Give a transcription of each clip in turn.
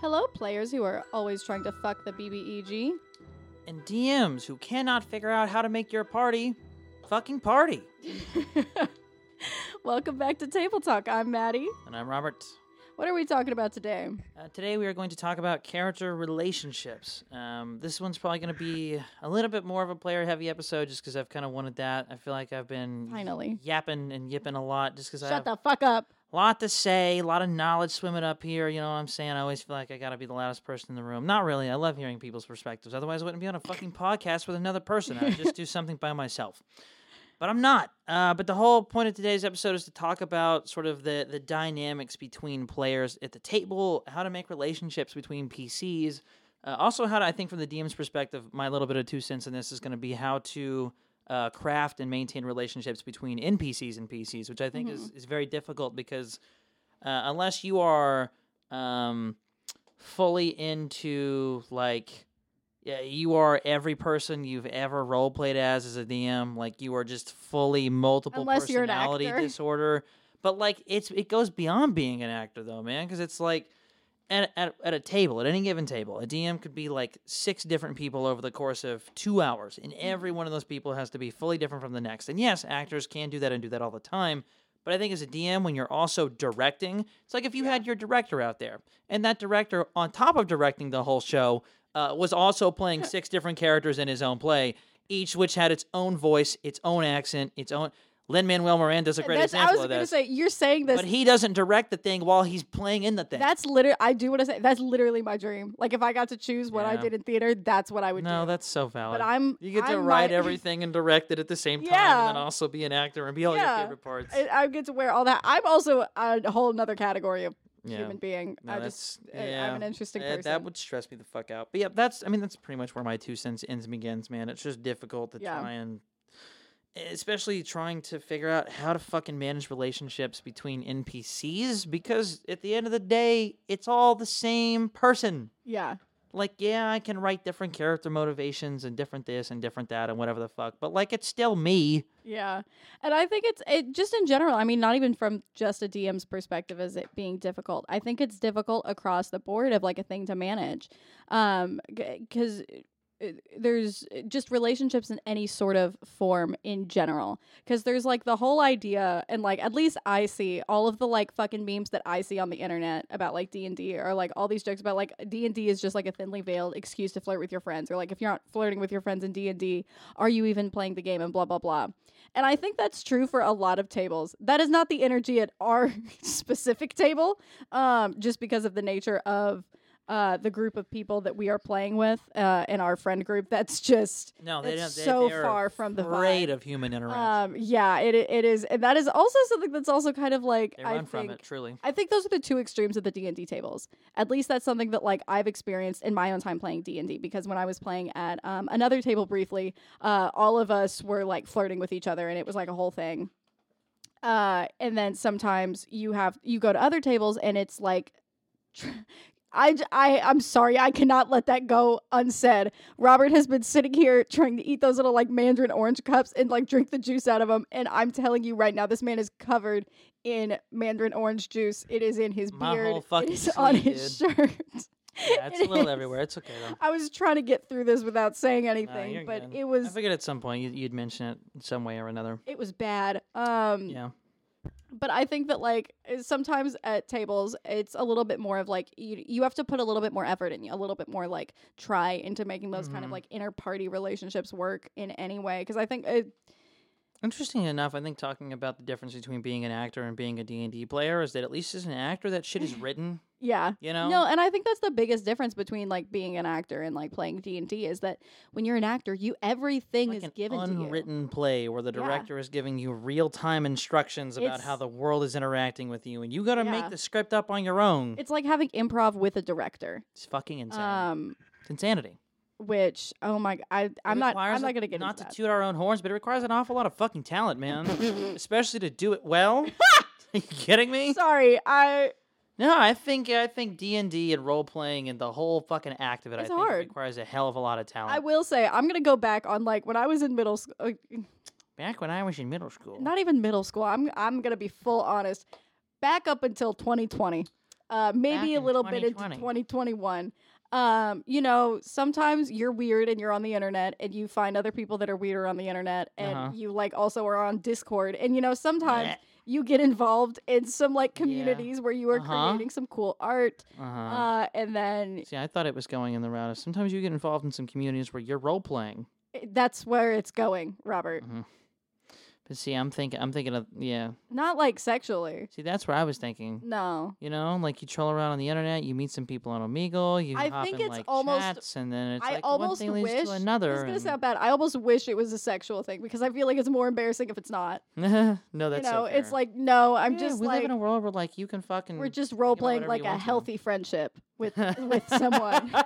Hello, players who are always trying to fuck the BBEG. And DMs who cannot figure out how to make your party fucking party. Welcome back to Table Talk. I'm Maddie. And I'm Robert. What are we talking about today? Uh, today we are going to talk about character relationships. Um, this one's probably going to be a little bit more of a player-heavy episode, just because I've kind of wanted that. I feel like I've been Finally. yapping and yipping a lot, just because I Shut have the fuck up. Lot to say, a lot of knowledge swimming up here. You know what I'm saying? I always feel like I got to be the loudest person in the room. Not really. I love hearing people's perspectives. Otherwise, I wouldn't be on a fucking podcast with another person. I'd just do something by myself. But I'm not. Uh, but the whole point of today's episode is to talk about sort of the the dynamics between players at the table, how to make relationships between PCs. Uh, also, how to, I think from the DM's perspective, my little bit of two cents in this is going to be how to uh, craft and maintain relationships between NPCs and PCs, which I think is, is very difficult because uh, unless you are um, fully into like yeah, you are every person you've ever role played as as a DM. Like you are just fully multiple Unless personality disorder. But like it's it goes beyond being an actor though, man, because it's like at, at at a table, at any given table, a DM could be like six different people over the course of two hours, and every one of those people has to be fully different from the next. And yes, actors can do that and do that all the time. But I think as a DM, when you're also directing, it's like if you had your director out there, and that director, on top of directing the whole show, uh, was also playing six different characters in his own play, each which had its own voice, its own accent, its own. Lin Manuel Miranda is a great That's, I example was of going to this. say, you're saying this. but he doesn't direct the thing while he's playing in the thing. that's literally, I do want to say, that's literally my dream. Like, if I got to choose what I did in theater, that's what I would no, do. No, that's so valid. but I'm. you get to I'm write my- everything and direct it at the same time, Yeah. and then also be an actor and be all Yeah. your favorite parts. I, I get to wear all that. I'm also a whole another category of yeah. human being. No, I just, I- yeah. I'm an interesting Uh, person. that would stress me the fuck out. But yeah, that's I mean that's pretty much where my two cents ends and begins, man. It's just difficult to Yeah. try and especially trying to figure out how to fucking manage relationships between NPCs because at the end of the day, it's all the same person. yeah. Like, yeah, I can write different character motivations and different this and different that and whatever the fuck, but like it's still me. Yeah. And I think it's it just in general, I mean not even from just a DM's perspective is it being difficult. I think it's difficult across the board of like a thing to manage. Um cuz there's just relationships in any sort of form in general because there's like the whole idea and like at least i see all of the like fucking memes that i see on the internet about like d&d or like all these jokes about like d&d is just like a thinly veiled excuse to flirt with your friends or like if you're not flirting with your friends in d&d are you even playing the game and blah blah blah and I think that's true for a lot of tables. That is not the energy at our specific table, um, just because of the nature of uh, the group of people that we are playing with uh, in our friend group. That's just No, they don't. so they, far from the rate of human interaction. um, yeah, it it is, and that is also something that's also kind of like they I run from think it, truly. I think those are the two extremes of the D and D tables. At least that's something that like I've experienced in my own time playing D and D. Because when I was playing at um, another table briefly, uh, all of us were like flirting with each other, and it was like a whole thing. Uh, and then sometimes you have you go to other tables, and it's like. Tr- I'm sorry, I cannot let that go unsaid. Robert has been sitting here trying to eat those little like mandarin orange cups and like drink the juice out of them. And I'm telling you right now, this man is covered in mandarin orange juice. It is in his My beard. it is on his shirt. Yeah, it's a little is. everywhere. It's okay though. I was trying to get through this without saying anything, but good. it was. I figured at some point you'd, you'd mention it in some way or another. it was bad. Um, Yeah. But I think that like sometimes at tables it's a little bit more of like you you have to put a little bit more effort in, a little bit more like try into making those kind of Mhm. like inner party relationships work in any way because I think it, Interesting enough, I think talking about the difference between being an actor and being a D&D player is that at least as an actor, that shit is written, yeah you know? no and I think that's the biggest difference between like being an actor and like playing D and D is that when you're an actor you everything like is given to you. unwritten play where the director is giving you real-time instructions about how the world is interacting with you, and you got to Yeah. make the script up on your own. It's like having improv with a director. It's fucking insane. Um, it's insanity. Which oh my I I'm not I'm not gonna get not to that. toot our own horns, but it requires an awful lot of fucking talent, man. Especially to do it well. Are you kidding me? Sorry, I No, I think I think D and D and role playing and the whole fucking act of it, It's I think hard. requires a hell of a lot of talent. I will say I'm gonna go back on like when I was in middle school. Back when I was in middle school. Not even middle school. I'm I'm gonna be full honest. Back up until 2020, uh, maybe Back a little bit into 2021. Um, you know, sometimes you're weird and you're on the internet and you find other people that are weirder on the internet and Uh-huh. you like also are on Discord and you know sometimes you get involved in some like Yeah. communities where you are Uh-huh. creating some cool art Uh-huh. uh, and then See, I thought it was going in the route of sometimes you get involved in some communities where you're role playing. that's where it's going, Robert. Mhm. But see, I'm thinking, I'm thinking of yeah. Not like sexually. See, that's where I was thinking. No. You know, like you troll around on the internet, you meet some people on Omegle, you I hop think in it's like almost- chats, and then it's I like almost one thing leads wish to another. It's gonna sound bad. I almost wish it was a sexual thing because I feel like it's more embarrassing if it's not. no, that's you know, so it's like no, I'm Yeah, just we like live in a world where like you can fucking we're just role playing like a want to. healthy friendship with with someone.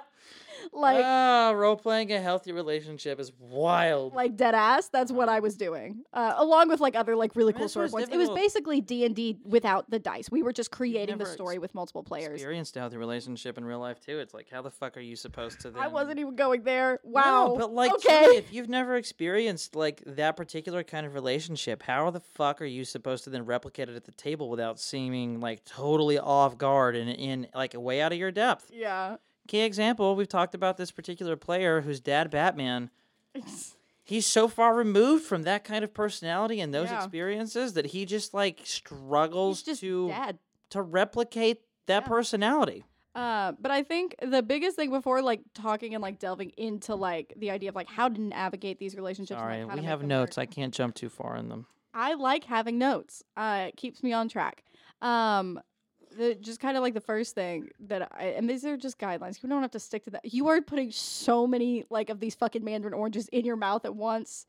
like ah, role playing a healthy relationship is wild. like dead ass. That's what I was doing, uh, along with like other like really mean, cool story points. It was basically D and D without the dice. We were just creating the story ex- with multiple players. Experienced a healthy relationship in real life too. It's like how the fuck are you supposed to? Then... I wasn't even going there. Wow. No, but like, okay. if you've never experienced like that particular kind of relationship, how the fuck are you supposed to then replicate it at the table without seeming like totally off guard and in like way out of your depth? yeah. Key example: We've talked about this particular player whose dad, Batman, he's so far removed from that kind of personality and those Yeah. experiences that he just like struggles just to dead. to replicate that Yeah. personality. Uh, but I think the biggest thing before like talking and like delving into like the idea of like how to navigate these relationships. All right, and, like, we have notes. work. I can't jump too far in them. I like having notes. Uh, it keeps me on track. Um, the just kind of like the first thing that I and these are just guidelines. You don't have to stick to that. You are putting so many like of these fucking mandarin oranges in your mouth at once.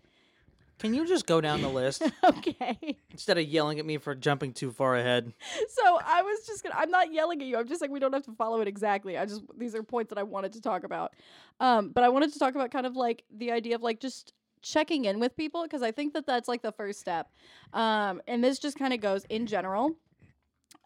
Can you just go down the list okay. instead of yelling at me for jumping too far ahead? So I was just gonna. I'm not yelling at you. I'm just like we don't have to follow it exactly. I just these are points that I wanted to talk about. Um, but I wanted to talk about kind of like the idea of like just checking in with people because I think that that's like the first step. Um, and this just kind of goes in general.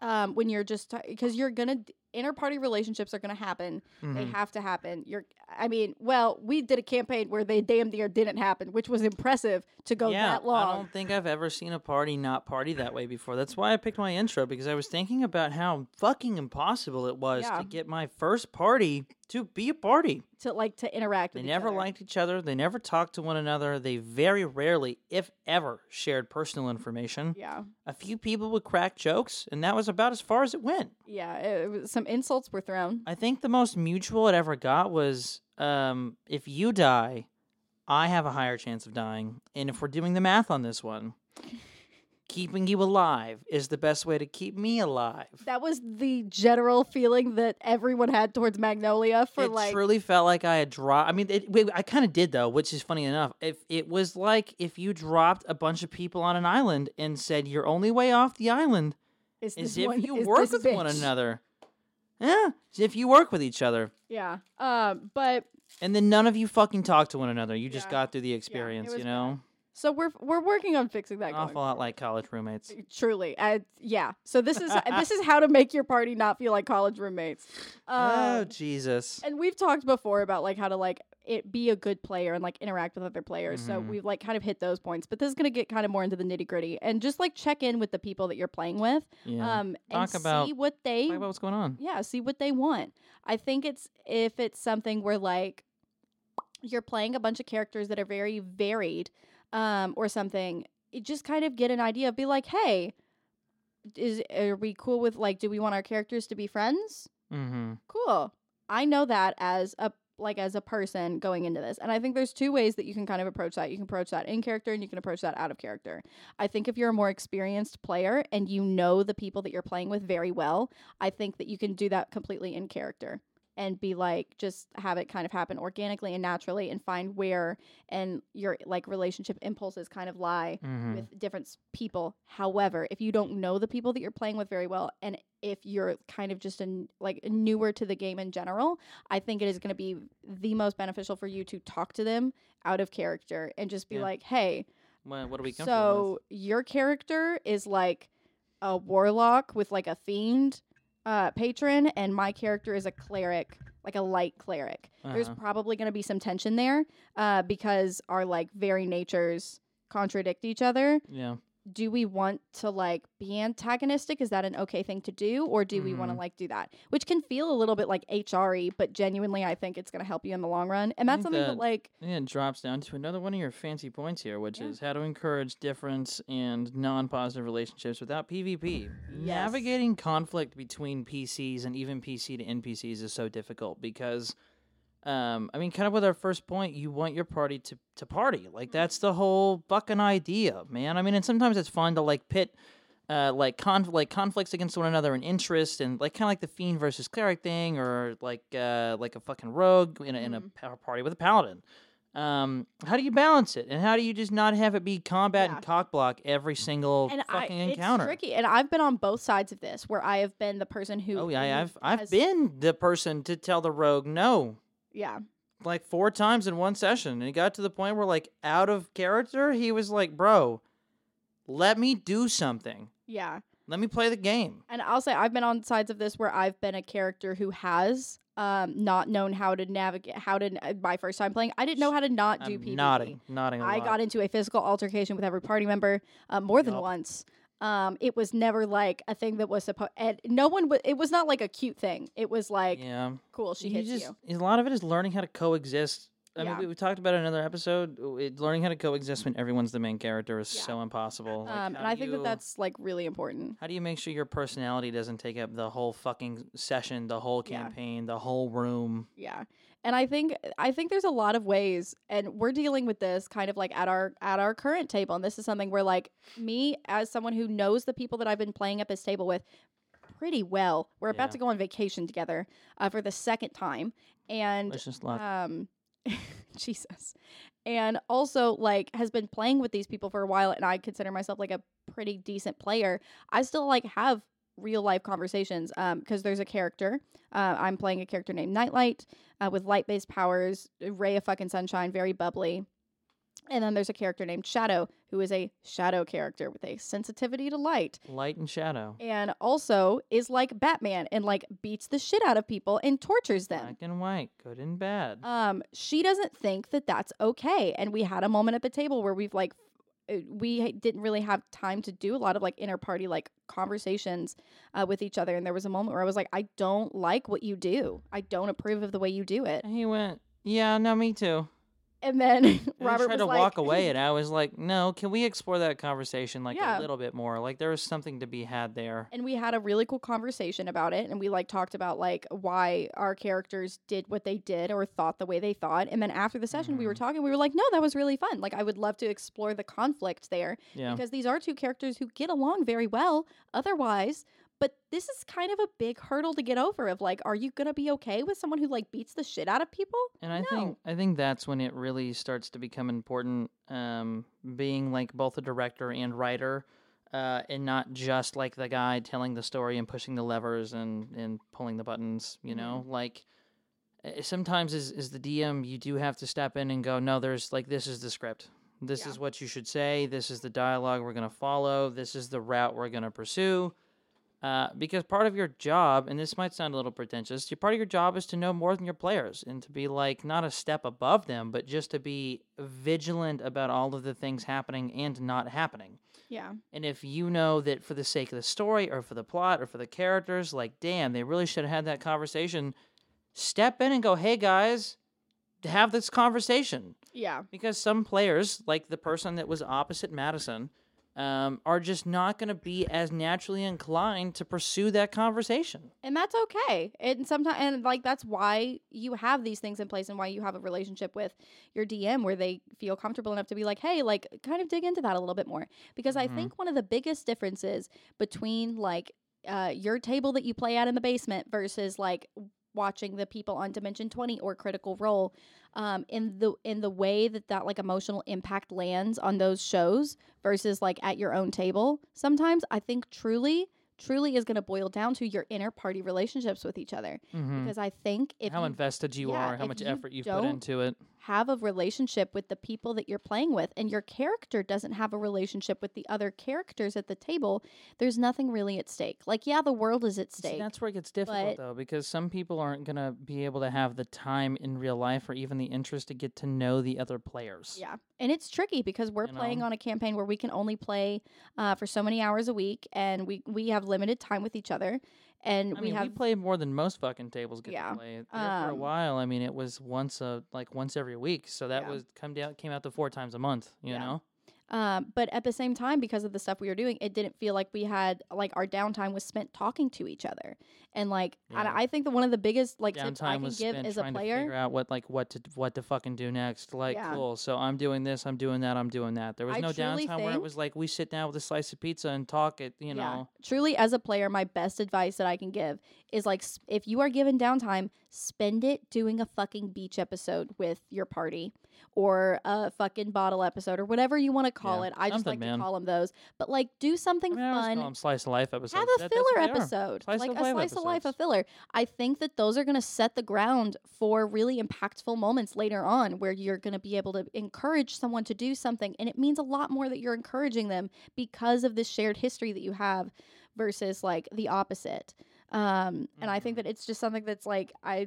Um, when you're just because you're gonna inter-party relationships are gonna happen. They Mhm. have to happen. You're. I mean, well, we did a campaign where they damn near didn't happen, which was impressive to go yeah, that long. I don't think I've ever seen a party not party that way before. That's why I picked my intro because I was thinking about how fucking impossible it was Yeah. to get my first party to be a party. to like to interact. They never other. liked each other. They never talked to one another. They very rarely, if ever, shared personal information. Yeah. A few people would crack jokes, and that was about as far as it went. Yeah, it, it was, some insults were thrown. I think the most mutual it ever got was um, if you die, I have a higher chance of dying. And if we're doing the math on this one, keeping you alive is the best way to keep me alive. That was the general feeling that everyone had towards Magnolia for it like truly felt like I had dropped. I mean, it, wait, I kind of did though, which is funny enough. If it was like if you dropped a bunch of people on an island and said your only way off the island is, is if one, you is work with one another. Yeah, if you work with each other. Yeah. Um. But And then none of you fucking talk to one another. You just Yeah. got through the experience, was you bad. So we're we're working on fixing that. An awful lot like college roommates. Truly, I, yeah. So this is this is how to make your party not feel like college roommates. oh, Um, Jesus. and we've talked before about like how to like it be a good player and like interact with other players. So Mhm. we've like kind of hit those points, but this is gonna get kind of more into the nitty gritty and just like check in with the people that you're playing with, Yeah. um, and Talk about- see what they Talk about what's going on. yeah, see what they want. I think it's if it's something where like you're playing a bunch of characters that are very varied, um, or something, it just kind of get an idea. Be like, hey, is are we cool with like, do we want our characters to be friends? Mm-hmm. Cool. I know that as a like as a person going into this. And I think there's two ways that you can kind of approach that. You can approach that in character and you can approach that out of character. I think if you're a more experienced player and you know the people that you're playing with very well, I think that you can do that completely in character and be like just have it kind of happen organically and naturally and find where and your like relationship impulses kind of lie Mm-hmm. with different people. However, if you don't know the people that you're playing with very well, and if you're kind of just an like newer to the game in general, I think it is going to be the most beneficial for you to talk to them out of character and just be Yeah. like, "Hey, What, what are we so your character is like a warlock with like a fiend uh, patron, and my character is a cleric." Like a light cleric. There's Uh-huh. probably going to be some tension there uh, because our like very natures contradict each other? Yeah. Do we want to like be antagonistic? Is that an okay thing to do? Or do we want to mm-hmm. like do that? Which can feel a little bit like HRE, but genuinely I think it's gonna help you in the long run. And that's something that that- like Yeah, it drops down to another one of your fancy points here, which Yeah. is how to encourage difference and non-positive relationships without PvP. Yes. Navigating conflict between PCs and even PC to NPCs is so difficult because, um, I mean, kind of with our first point, you want your party to to party. Like that's the whole fucking idea, man. I mean, and sometimes it's fun to like pit. Uh, like conf- like conflicts against one another and interest and like kind of like the fiend versus cleric thing or like uh like a fucking rogue in a, in a Mhm. power party with a paladin um how do you balance it and how do you just not have it be combat Yeah. and cockblock every single and I, fucking encounter it's tricky. And I've been on both sides of this where I have been the person who oh yeah i've i've been the person to tell the rogue no Yeah. like four times in one session and it got to the point where like out of character he was like bro let me do something Yeah. let me play the game And I'll say I've been on sides of this where I've been a character who has um not known how to navigate how to uh, my first time playing. I didn't know how to not do I'm PvP. nodding nodding I lot. got into a physical altercation with every party member uh, more than once. Um, it was never like a thing that was supposed. No one. W- it was not like a cute thing. It was like, yeah cool. She you hits just, you. A lot of it is learning how to coexist. I Yeah. mean, we, we talked about it in another episode. It, learning how to coexist when everyone's the main character is Yeah. so impossible. Like, Um, and I think you- that that's like really important. How do you make sure your personality doesn't take up the whole fucking session, the whole Yeah. campaign, the whole room? Yeah. And I think I think there's a lot of ways and we're dealing with this kind of like at our at our current table and this is something where like me as someone who knows the people that I've been playing at this table with pretty well. We're about Yeah. to go on vacation together uh, for the second time and Wish us luck. um Jesus. And also like has been playing with these people for a while and I consider myself like a pretty decent player. I still like have real life conversations um because there's a character uh, I'm playing a character named Nightlight uh, with light based powers, a ray of fucking sunshine, very bubbly. And then there's a character named Shadow, who is a shadow character with a sensitivity to light, Light and shadow. and also is like Batman and like beats the shit out of people and tortures them. Black and white, good and bad. Um, she doesn't think that that's okay, and we had a moment at the table where we've like, we didn't really have time to do a lot of like inter party like conversations uh, with each other, and there was a moment where I was like, I don't like what you do. I don't approve of the way you do it. and he went, Yeah, no, me too. And then And Robert tried was to like, walk away, and I was like, No, can we explore that conversation like Yeah. a little bit more? Like there was something to be had there. and we had a really cool conversation about it and we like talked about like why our characters did what they did or thought the way they thought and then after the session we were Mhm. talking we were like no that was really fun like i would love to explore the conflict there Yeah. because these are two characters who get along very well otherwise but this is kind of a big hurdle to get over of like are you gonna be okay with someone who like beats the shit out of people And I No. think I think that's when it really starts to become important, um, being like both a director and writer, uh, and not just like the guy telling the story and pushing the levers and, and pulling the buttons. You know, like uh, sometimes as as the DM, you do have to step in and go, no, there's like this is the script. This Yeah. is what you should say. This is the dialogue we're gonna follow. This is the route we're gonna pursue. Uh, because part of your job, and this might sound a little pretentious, your part of your job is to know more than your players and to be like not a step above them, but just to be vigilant about all of the things happening and not happening. yeah. And if you know that for the sake of the story or for the plot or for the characters, like, damn, they really should have had that conversation, step in and go, hey guys, have this conversation. Yeah. Because some players, like the person that was opposite Madison, um, are just not going to be as naturally inclined to pursue that conversation. and that's okay and sometimes and like that's why you have these things in place and why you have a relationship with your dm where they feel comfortable enough to be like hey like kind of dig into that a little bit more because i Mhm. think one of the biggest differences between like uh, your table that you play at in the basement versus like watching the people on dimension 20 or critical role um, in the in the way that that like emotional impact lands on those shows versus like at your own table sometimes i think truly truly is going to boil down to your inner party relationships with each other Mm-hmm. because i think if how you, invested you yeah, are, how much you effort you've put into it. Have a relationship with the people that you're playing with and your character doesn't have a relationship with the other characters at the table, there's nothing really at stake. Like, yeah, the world is at See, stake. that's where it gets difficult though, because some people aren't gonna be able to have the time in real life or even the interest to get to know the other players. Yeah. And it's tricky because we're You playing know? on a campaign where we can only play uh, for so many hours a week and we, we have limited time with each other. And I we mean, have we play more than most fucking tables get Yeah. to play. There for a Um, while, I mean, it was once a like once every week, so that Yeah. was come down came out to four times a month. You Yeah. know, Um, but at the same time, because of the stuff we were doing, it didn't feel like we had like our downtime was spent talking to each other. And like, and I think that one of the biggest like tips I downtime can was give as a trying to figure player, out what like what to what to fucking do next. Like, Yeah. cool. So I'm doing this. I'm doing that. I'm doing that. There was I no downtime where it was like we sit down with a slice of pizza and talk it. You yeah, know, truly as a player, my best advice that I can give is like, if you are given downtime, spend it doing a fucking beach episode with your party or a fucking bottle episode or whatever you want to call Yeah, it. I just like man. to call them those. But like, do something I mean, I call fun. them slice of life episodes. have a That- filler what they are. episode like a slice of life a filler i think that those are going to set the ground for really impactful moments later on where you're going to be able to encourage someone to do something and it means a lot more that you're encouraging them because of this shared history that you have versus like the opposite um and i think Mhm. that it's just something that's like i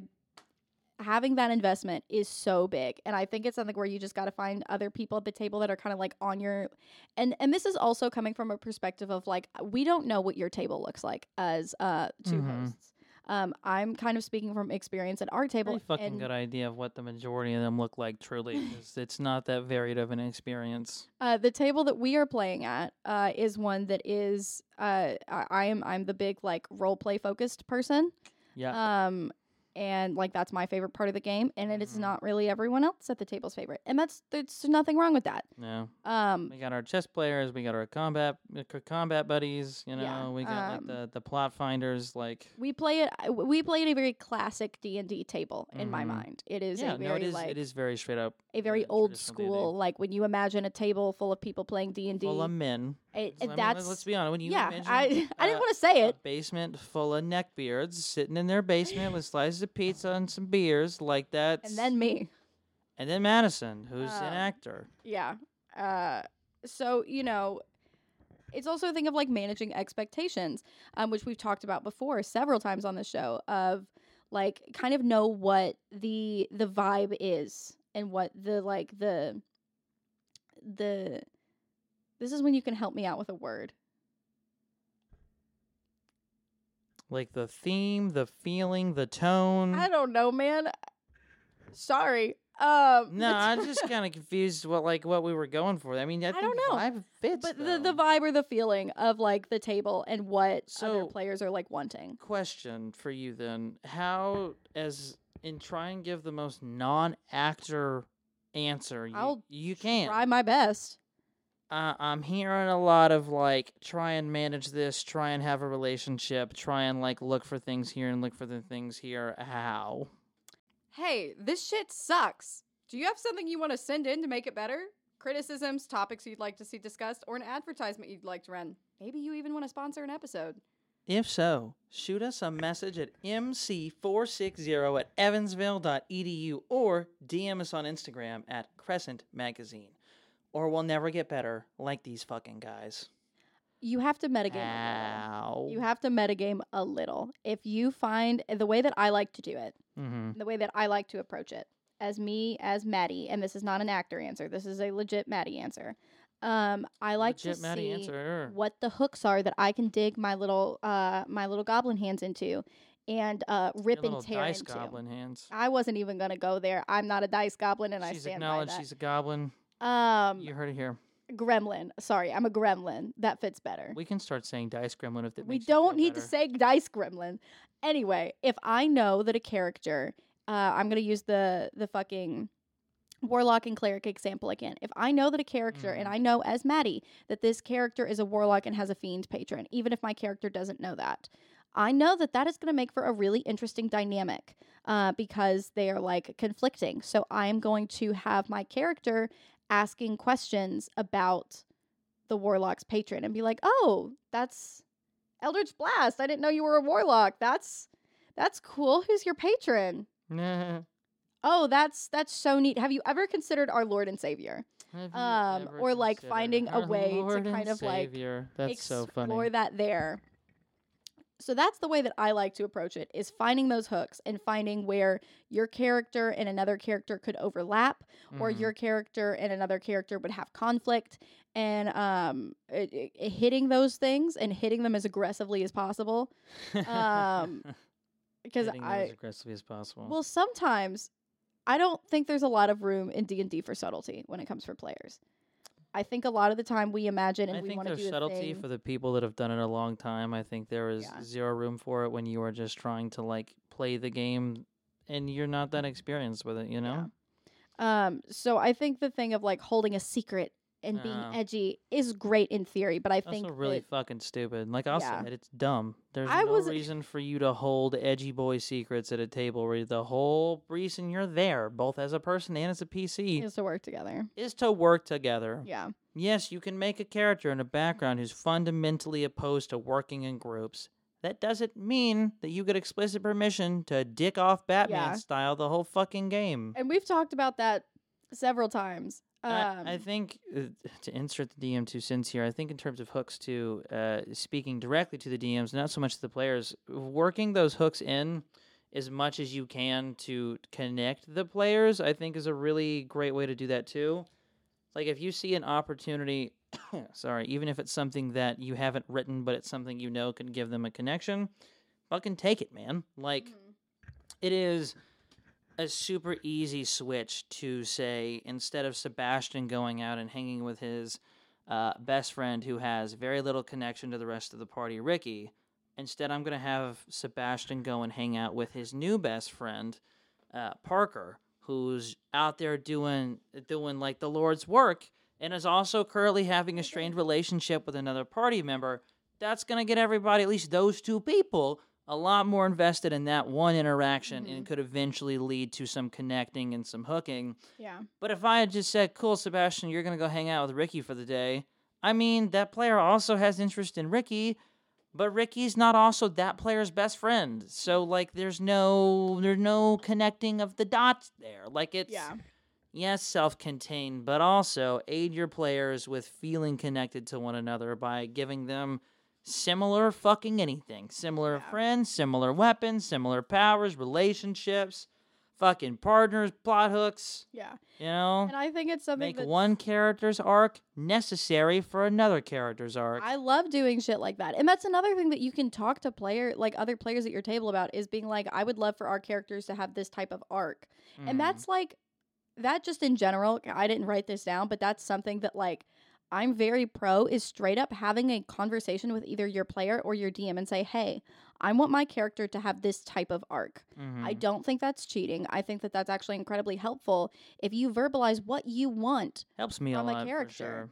having that investment is so big and i think it's something where you just got to find other people at the table that are kind of like on your and and this is also coming from a perspective of like we don't know what your table looks like as uh 2 Mhm. hosts um i'm kind of speaking from experience at our table Pretty fucking good idea of what the majority of them look like. Truly, it's not that varied of an experience. uh the table that we are playing at uh is one that is uh i, I am i'm the big like role play focused person Yeah. um and like that's my favorite part of the game and it is Mhm. not really everyone else at the table's favorite and that's there's nothing wrong with that no. um We got our chess players. We got our combat uh, combat buddies. You know, Yeah, we got like um, the the plot finders. Like, we play it we play it a very classic d&d table in my Mhm. mind it is yeah, a very no, it is. like it is very straight up a very uh, old traditional D&D. school like when you imagine a table full of people playing d&d full of men. It, I mean, that's let's be honest. When you yeah i i didn't uh, want to say it basement full of neckbeards sitting in their basement with slices of pizza and some beers, like that. and then me and then Madison, who's Um, an actor. Yeah. Uh, so, you know, it's also a thing of like managing expectations, um, which we've talked about before several times on the show of like kind of know what the the vibe is and what the like the the this is when you can help me out with a word. Like the theme, the feeling, the tone. I don't know, man. Sorry. Um No, I'm just kind of confused what like what we were going for. I mean, I, I don't know. vibe fits. but the the vibe or the feeling of like the table and what other players are like wanting. question for you then: How, as in try and give the most non-actor answer you, I'll you can. Try my best. Uh, I'm hearing a lot of like try and manage this, try and have a relationship, try and like look for things here and look for the things here. How? Hey, this shit sucks. Do you have something you want to send in to make it better? Criticisms, topics you'd like to see discussed, or an advertisement you'd like to run? Maybe you even want to sponsor an episode. If so, shoot us a message at mc460 at evansville.edu or DM us on Instagram at Crescent Magazine. Or we'll never get better like these fucking guys. You have to metagame a Ow. little. You have to metagame a little. If you find the way that I like to do it, mm-hmm. the way that I like to approach it, as me, as Maddie, and this is not an actor answer, this is a legit Maddie answer. Um, I like Legit to Maddie see answer. what the hooks are that I can dig my little uh my little goblin hands into and uh rip little and tear dice into. goblin hands. I wasn't even gonna go there. I'm not a dice goblin, and I she's stand by acknowledged that. she's a goblin. Um, You heard it here. gremlin. Sorry, I'm a gremlin. That fits better. We can start saying dice gremlin if it We don't need to say dice gremlin. Anyway, if I know that a character, uh, I'm gonna use the the fucking warlock and cleric example again. If I know that a character, and Mhm. I know as Maddie that this character is a warlock and has a fiend patron, even if my character doesn't know that, I know that that is going to make for a really interesting dynamic uh, because they are like conflicting. So I am going to have my character asking questions about the warlock's patron and be like, "Oh, that's Eldritch Blast. I didn't know you were a warlock. That's that's cool. Who's your patron?" Nah. Oh, that's that's so neat. Have you ever considered our Lord and Savior? Um, or, like, finding a way to Lord and kind of, like, Savior? That's so Explore funny. that there. So that's the way that I like to approach it is finding those hooks and finding where your character and another character could overlap or Mhm. your character and another character would have conflict and um it, it- it- hitting those things and hitting them as aggressively as possible um, because I as aggressively as possible. well sometimes I don't think there's a lot of room in D&D for subtlety when it comes for players. I think a lot of the time we imagine and I we think want to there's do a subtlety thing. for the people that have done it a long time. I think there is Yeah. zero room for it when you are just trying to like play the game and you're not that experienced with it, you know? Yeah. Um, so I think the thing of like holding a secret and being Oh. edgy is great in theory, but I think Also really that- fucking stupid. Like I'll Yeah. say it's dumb. There's I no was- reason for you to hold edgy boy secrets at a table where the whole reason you're there, both as a person and as a PC, is to work together. is to work together. Yeah. Yes, you can make a character in a background who's fundamentally opposed to working in groups. That doesn't mean that you get explicit permission to dick off Batman Yeah. style the whole fucking game. And we've talked about that several times. Um, I, I think uh, to insert the DM two cents here, I think in terms of hooks too, uh, speaking directly to the DMs, not so much to the players, working those hooks in as much as you can to connect the players, I think is a really great way to do that too. Like if you see an opportunity, sorry, even if it's something that you haven't written, but it's something you know can give them a connection, fucking take it, man. Like it is a super easy switch to say instead of Sebastian going out and hanging with his uh, best friend who has very little connection to the rest of the party, Ricky. Instead, I'm going to have Sebastian go and hang out with his new best friend, uh, Parker, who's out there doing doing like the Lord's work and is also currently having a strained relationship with another party member. That's going to get everybody, at least those two people, a lot more invested in that one interaction and mm-hmm. could eventually lead to some connecting and some hooking. yeah. But if I had just said, cool, Sebastian, you're going to go hang out with Ricky for the day, I mean, that player also has interest in Ricky, but Ricky's not also that player's best friend. So, like, there's no, there's no connecting of the dots there. Like, it's, Yeah. yes, self contained, but also aid your players with feeling connected to one another by giving them similar fucking anything. Similar Yeah. friends, similar weapons, similar powers, relationships, fucking partners, plot hooks, Yeah. you know? And I think it's something Make that's one character's arc necessary for another character's arc. I love doing shit like that. And that's another thing that you can talk to player like other players at your table about is being like, I would love for our characters to have this type of arc. Mhm. And that's like that just in general, I didn't write this down, but that's something that like I'm very pro is straight up having a conversation with either your player or your DM and say, "Hey, I want my character to have this type of arc." I Mhm. don't think that's cheating. I think that that's actually incredibly helpful if you verbalize what you want helps me a from a lot for character. sure.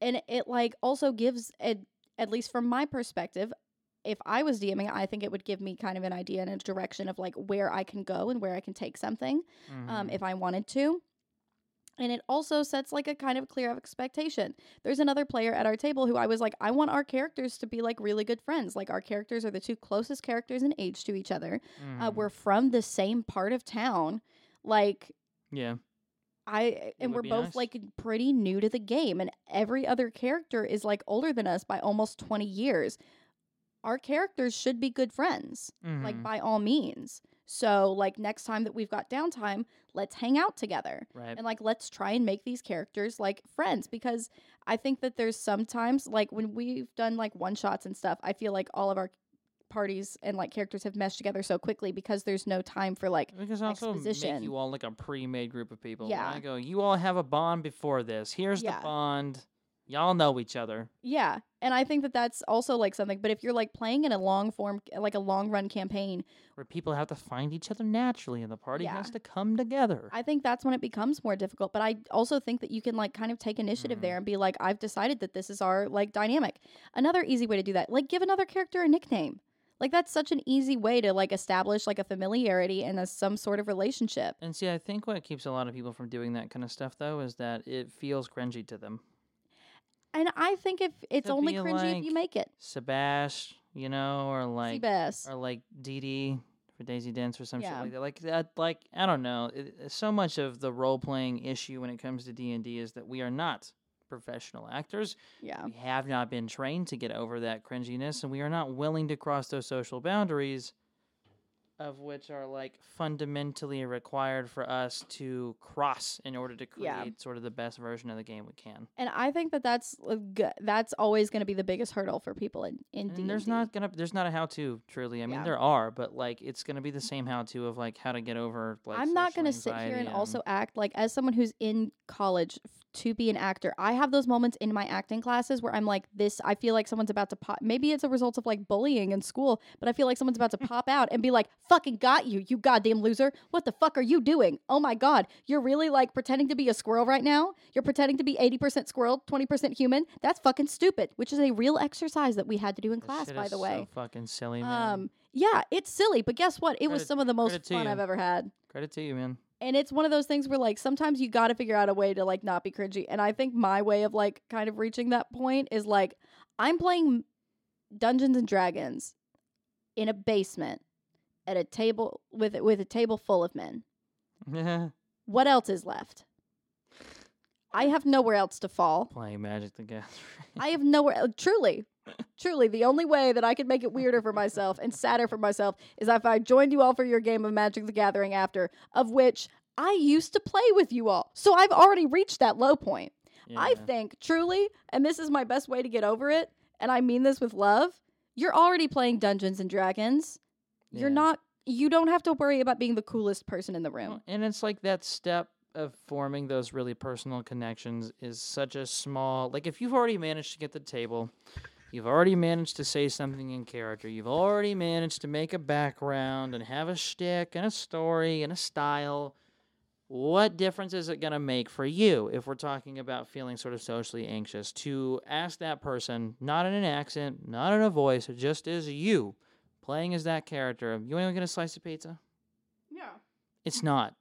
and it like also gives a, at least from my perspective if i was dming i think it would give me kind of an idea and a direction of like where i can go and where i can take something um, Mhm. if i wanted to and it also sets like a kind of clear expectation there's another player at our table who i was like i want our characters to be like really good friends like our characters are the two closest characters in age to each other uh, Mhm. we're from the same part of town like yeah. I and we're both nice. like pretty new to the game and every other character is like older than us by almost 20 years. Our characters should be good friends, like Mhm. by all means. So like next time that we've got downtime, let's hang out together. right. And like let's try and make these characters like friends because I think that there's sometimes like when we've done like one shots and stuff, I feel like all of our parties and like characters have meshed together so quickly because there's no time for like Because also make exposition. you all like a pre-made group of people. Yeah. I go, oh, you all have a bond before this. Here's Yeah. the bond. Y'all know each other. Yeah. And I think that that's also like something, but if you're like playing in a long form, like a long run campaign, Where people have to find each other naturally and the party Yeah. has to come together. I think that's when it becomes more difficult. But I also think that you can like kind of take initiative Mhm. there and be like, I've decided that this is our like dynamic. Another easy way to do that, like give another character a nickname. Like that's such an easy way to like establish like a familiarity and a, some sort of relationship. and see, I think what keeps a lot of people from doing that kind of stuff though is that it feels cringy to them. And I think if it's To only be cringy if you make it. Sebastian, you know, or like or like Dee Dee for Daisy Dance or some shit Yeah. like that. Like that, like I don't know. It, it- uh, so much of the role playing issue when it comes to D and D is that we are not professional actors. Yeah. We have not been trained to get over that cringiness, and we are not willing to cross those social boundaries, of which are like fundamentally required for us to cross in order to create Yeah. sort of the best version of the game we can. And I think that that's that's always going to be the biggest hurdle for people in in And there's D&D. not gonna there's not a how to truly. I mean Yeah. there are, but like it's gonna be the same how to of like how to get over like I'm not going to sit here anxiety and also act like as someone who's in college to be an actor. I have those moments in my acting classes where I'm like this I feel like someone's about to pop maybe it's a result of like bullying in school, but I feel like someone's about to pop out and be like, "Fucking got you, you goddamn loser. What the fuck are you doing? Oh my god, you're really like pretending to be a squirrel right now? You're pretending to be 80% squirrel, 20% human? That's fucking stupid." Which is a real exercise that we had to do in That class by the way. so fucking silly, man. Um, yeah, it's silly, but guess what? It was some of the most fun you. I've ever had. Credit to you, man. And it's one of those things where like sometimes you got to figure out a way to like not be cringy. And I think my way of like kind of reaching that point is like I'm playing Dungeons and Dragons in a basement at a table with with a table full of men. Yeah. What else is left? I have nowhere else to fall. Playing Magic the Gathering. I have nowhere. Truly, truly, the only way that I could make it weirder for myself and sadder for myself is if I joined you all for your game of Magic the Gathering after, of which I used to play with you all. So I've already reached that low point. I think, truly, and this is my best way to get over it, and I mean this with love, you're already playing Dungeons and Dragons. You're not, you don't have to worry about being the coolest person in the room. And it's like that step of forming those really personal connections is such a small like if you've already managed to get the table you've already managed to say something in character you've already managed to make a background and have a shtick and a story and a style what difference is it going to make for you if we're talking about feeling sort of socially anxious to ask that person not in an accent not in a voice just as you playing as that character you want to get a slice of pizza Yeah. it's not.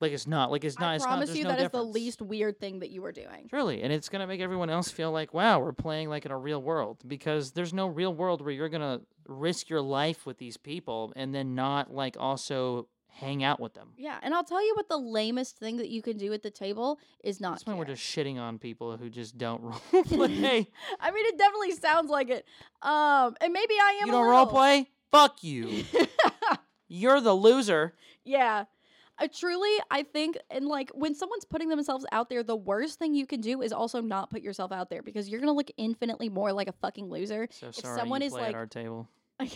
Like it's not. Like it's not. I it's not, promise there's you no that is the least weird thing that you were doing. Truly, and it's gonna make everyone else feel like, wow, we're playing like in a real world because there's no real world where you're gonna risk your life with these people and then not like also hang out with them. Yeah, and I'll tell you what the lamest thing that you can do at the table is not. That's why we're just shitting on people who just don't role play. I mean, it definitely sounds like it. Um, and maybe I am. you don't role play? Fuck you. You're the loser. yeah. I truly, I think, and like when someone's putting themselves out there, the worst thing you can do is also not put yourself out there because you're gonna look infinitely more like a fucking loser. So If sorry someone you is play like- at our table.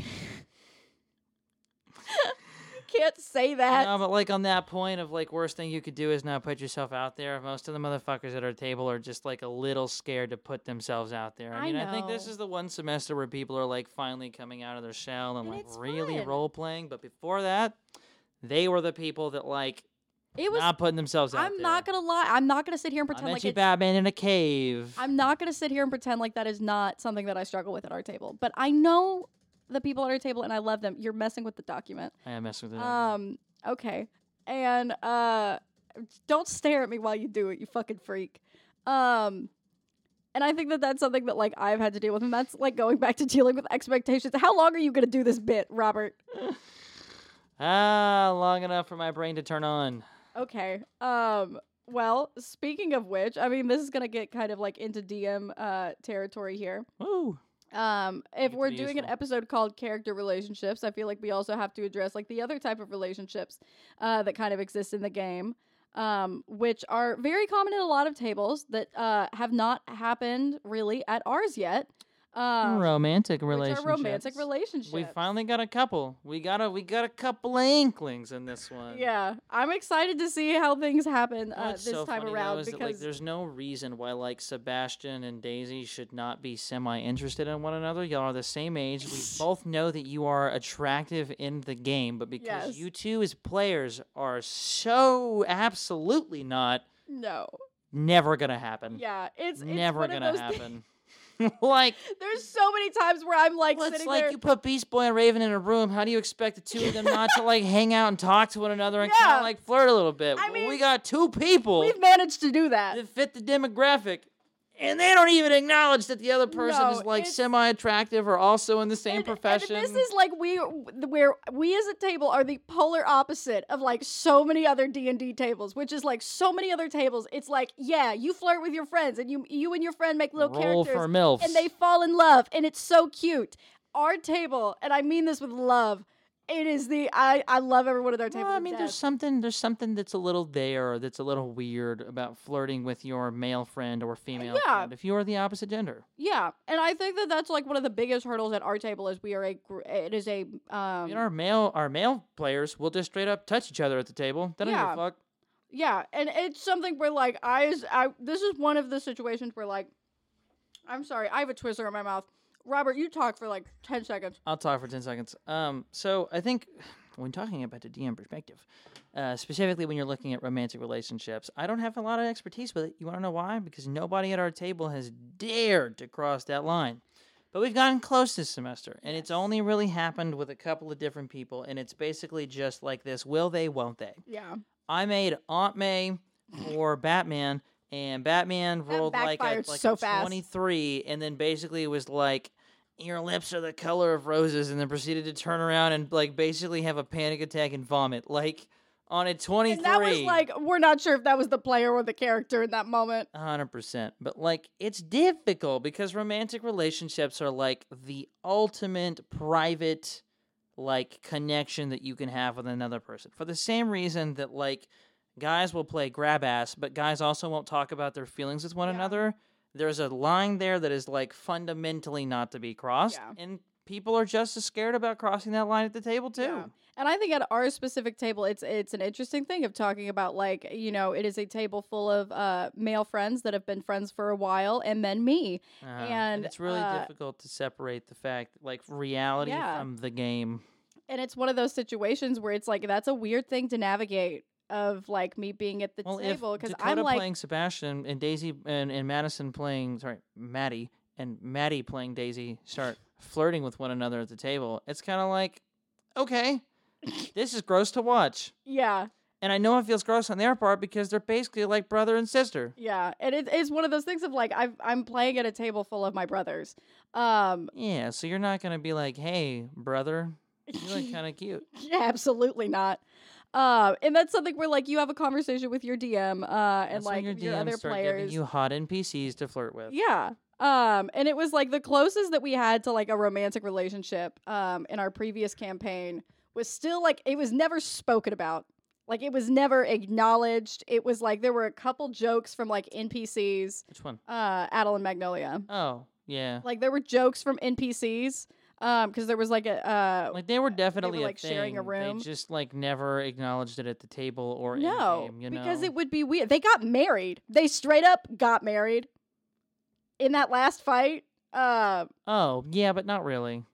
Can't say that. No, but like on that point of like worst thing you could do is not put yourself out there. Most of the motherfuckers at our table are just like a little scared to put themselves out there. I I mean, I, think this is the one semester where people are like finally coming out of their shell and, And like really fun. role playing. But before that, they were the people that like it was. not putting themselves out I'm there. not gonna lie. I'm not gonna sit here and pretend met like you. Batman in a cave. I'm not gonna sit here and pretend like that is not something that I struggle with at our table. But I know the people at our table, and I love them. You're messing with the document. I am messing with it. Um. Okay. And uh, don't stare at me while you do it, you fucking freak. Um. And I think that that's something that like I've had to deal with, and that's like going back to dealing with expectations. How long are you gonna do this bit, Robert? ah, long enough for my brain to turn on. Okay. Um. Well, speaking of which, I mean, this is gonna get kind of like into DM uh territory here. Woo. Um, if we're doing an episode called character relationships, I feel like we also have to address like the other type of relationships uh, that kind of exist in the game, um, which are very common in a lot of tables that uh, have not happened really at ours yet. Um, romantic relationships. romantic relationships. We finally got a couple. We got a we got a couple of inklings in this one. Yeah, I'm excited to see how things happen uh, this so time around that, like, because there's no reason why like Sebastian and Daisy should not be semi interested in one another. Y'all are the same age. We both know that you are attractive in the game, but because Yes. you two as players are so absolutely not, no, never gonna happen. yeah, it's, it's never gonna happen. like There's so many times where I'm like well, it's sitting like there. you put Beast Boy and Raven in a room. How do you expect the two of them not to like hang out and talk to one another and kind of like flirt a little bit? I Well, we got two people We've managed to do that. that fit the demographic, and they don't even acknowledge that the other person No, is like semi attractive or also in the same And- profession. And this is like we where we as a table are the polar opposite of like so many other D and D tables, which is like so many other tables. It's like yeah, you flirt with your friends and you you and your friend make little Roll characters and they fall in love and it's so cute. Our table, and I mean this with love, it is the I I love every one of their tables. Well, I mean, there's something there's something that's a little there that's a little weird about flirting with your male friend or female Yeah. friend if you are the opposite gender. yeah, and I think that that's like one of the biggest hurdles at our table is we are a gr- it is a um mean, our male our male players will just straight up touch each other at the table. They don't Yeah. give a fuck. Yeah, and it's something where like I is I this is one of the situations where like I'm sorry, I have a Twizzler in my mouth. Robert, you talk for like ten seconds. I'll talk for 10 seconds. Um, so I think when talking about the DM perspective, uh, specifically when you're looking at romantic relationships, I don't have a lot of expertise with it. You want to know why? Because nobody at our table has dared to cross that line. But we've gotten close this semester, and it's only really happened with a couple of different people, and it's basically just like this will they, won't they? Yeah. I made Aunt May or Batman, and Batman rolled like a, like so a fast. 23, and then basically was like, your lips are the color of roses, and then proceeded to turn around and like basically have a panic attack and vomit. Like on a 23. And that was like we're not sure if that was the player or the character in that moment. hundred percent. But like it's difficult because romantic relationships are like the ultimate private like connection that you can have with another person. For the same reason that like guys will play grab ass, but guys also won't talk about their feelings with one Yeah. another. There's a line there that is like fundamentally not to be crossed. Yeah. And people are just as scared about crossing that line at the table too. Yeah. And I think at our specific table, it's it's an interesting thing of talking about like you know it is a table full of uh, male friends that have been friends for a while, and then me. Uh, And, it's really uh, difficult to separate the fact like reality Yeah. from the game. And it's one of those situations where it's like that's a weird thing to navigate of like me being at the Well, table because I'm like playing Sebastian and Daisy and, and Madison playing sorry Maddie and Maddie playing Daisy start flirting with one another at the table, it's kind of like, okay, this is gross to watch, yeah and I know it feels gross on their part because they're basically like brother and sister. yeah and it's one of those things of like I've, I'm playing at a table full of my brothers. Um, Yeah, so you're not gonna be like, hey, brother, you look kind of cute. Yeah, absolutely not. Uh, and that's something where like you have a conversation with your DM, uh, and That's like your your, other players. you hot NPCs to flirt with. Yeah. Um, and it was like the closest that we had to like a romantic relationship, um, in our previous campaign was still like it was never spoken about. Like it was never acknowledged. It was like there were a couple jokes from like NPCs, Which one? uh, Adel and Magnolia. Oh, yeah. Like there were jokes from NPCs, um, because there was like a uh, Like they were definitely like, a sharing a room. They just like never acknowledged it at the table or No. You know, because it would be weird. They got married. They straight up got married in that last fight. Uh, Oh yeah, but not really.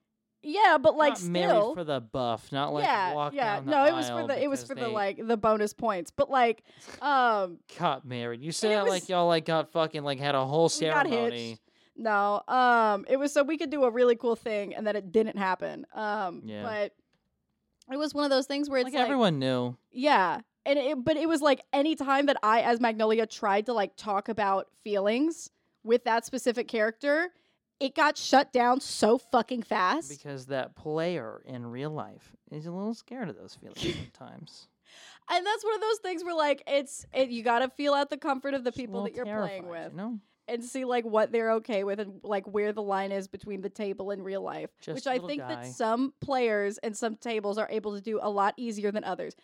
yeah, but like not still, married for the buff, not like yeah, walk yeah. no, it was for the it was for the like the bonus points. But like, um, got married. You said like y'all like got fucking like had a whole ceremony. No, um, it was so we could do a really cool thing, and then it didn't happen. Um, Yeah. but it was one of those things where it's Like, like, everyone knew. Yeah. And it, but it was like any time that I as Magnolia tried to like talk about feelings with that specific character, it got shut down so fucking fast. Because that player in real life is a little scared of those feelings sometimes. and that's one of those things where like it's it, you got to feel out the comfort of the people that you're playing with You know, and see like what they're okay with and like where the line is between the table and real life, Just which I think that some players and some tables are able to do a lot easier than others.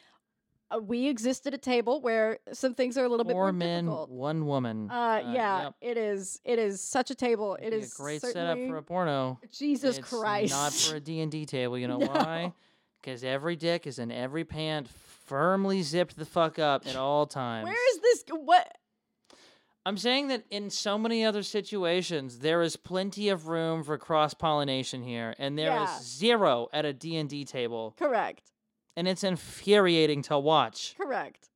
Uh, we exist at a table where some things are a little bit more men, difficult. one woman. Uh, yeah, yep. it is. It is such a table. It is a great setup for a porno. Jesus It's Christ. Not for a D&D table. You know No. why? Because every dick is in every pant firmly zipped the fuck up at all times. Where is this? What? I'm saying that in so many other situations, there is plenty of room for cross-pollination here, and there is Yeah. zero at a D&D table, Correct. and it's infuriating to watch. Correct.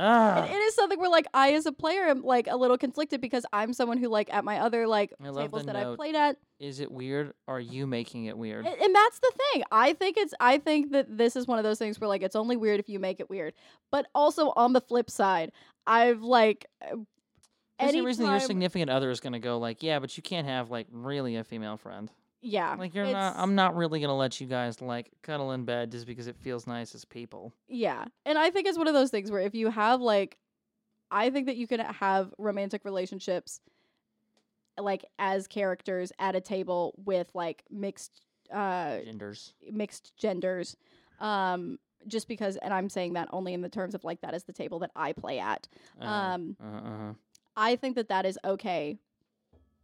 Ah, And it is something where, like, I as a player am like a little conflicted because I'm someone who, like, at my other like I tables that I've played at, is it weird? Are you making it weird? and, and that's the thing. I think it's. I think that this is one of those things where, like, it's only weird if you make it weird. But also on the flip side, I've like There's no reason your significant other is gonna go like, yeah, but you can't have like really a female friend. Yeah. Like you're not. I'm not really gonna let you guys like cuddle in bed just because it feels nice as people. Yeah. And I think it's one of those things where if you have like I think that you can have romantic relationships like as characters at a table with like mixed uh Genders. mixed genders. Um just because and I'm saying that only in the terms of like that is the table that I play at. Uh-huh. Um uh-huh, uh-huh. I think that that is okay.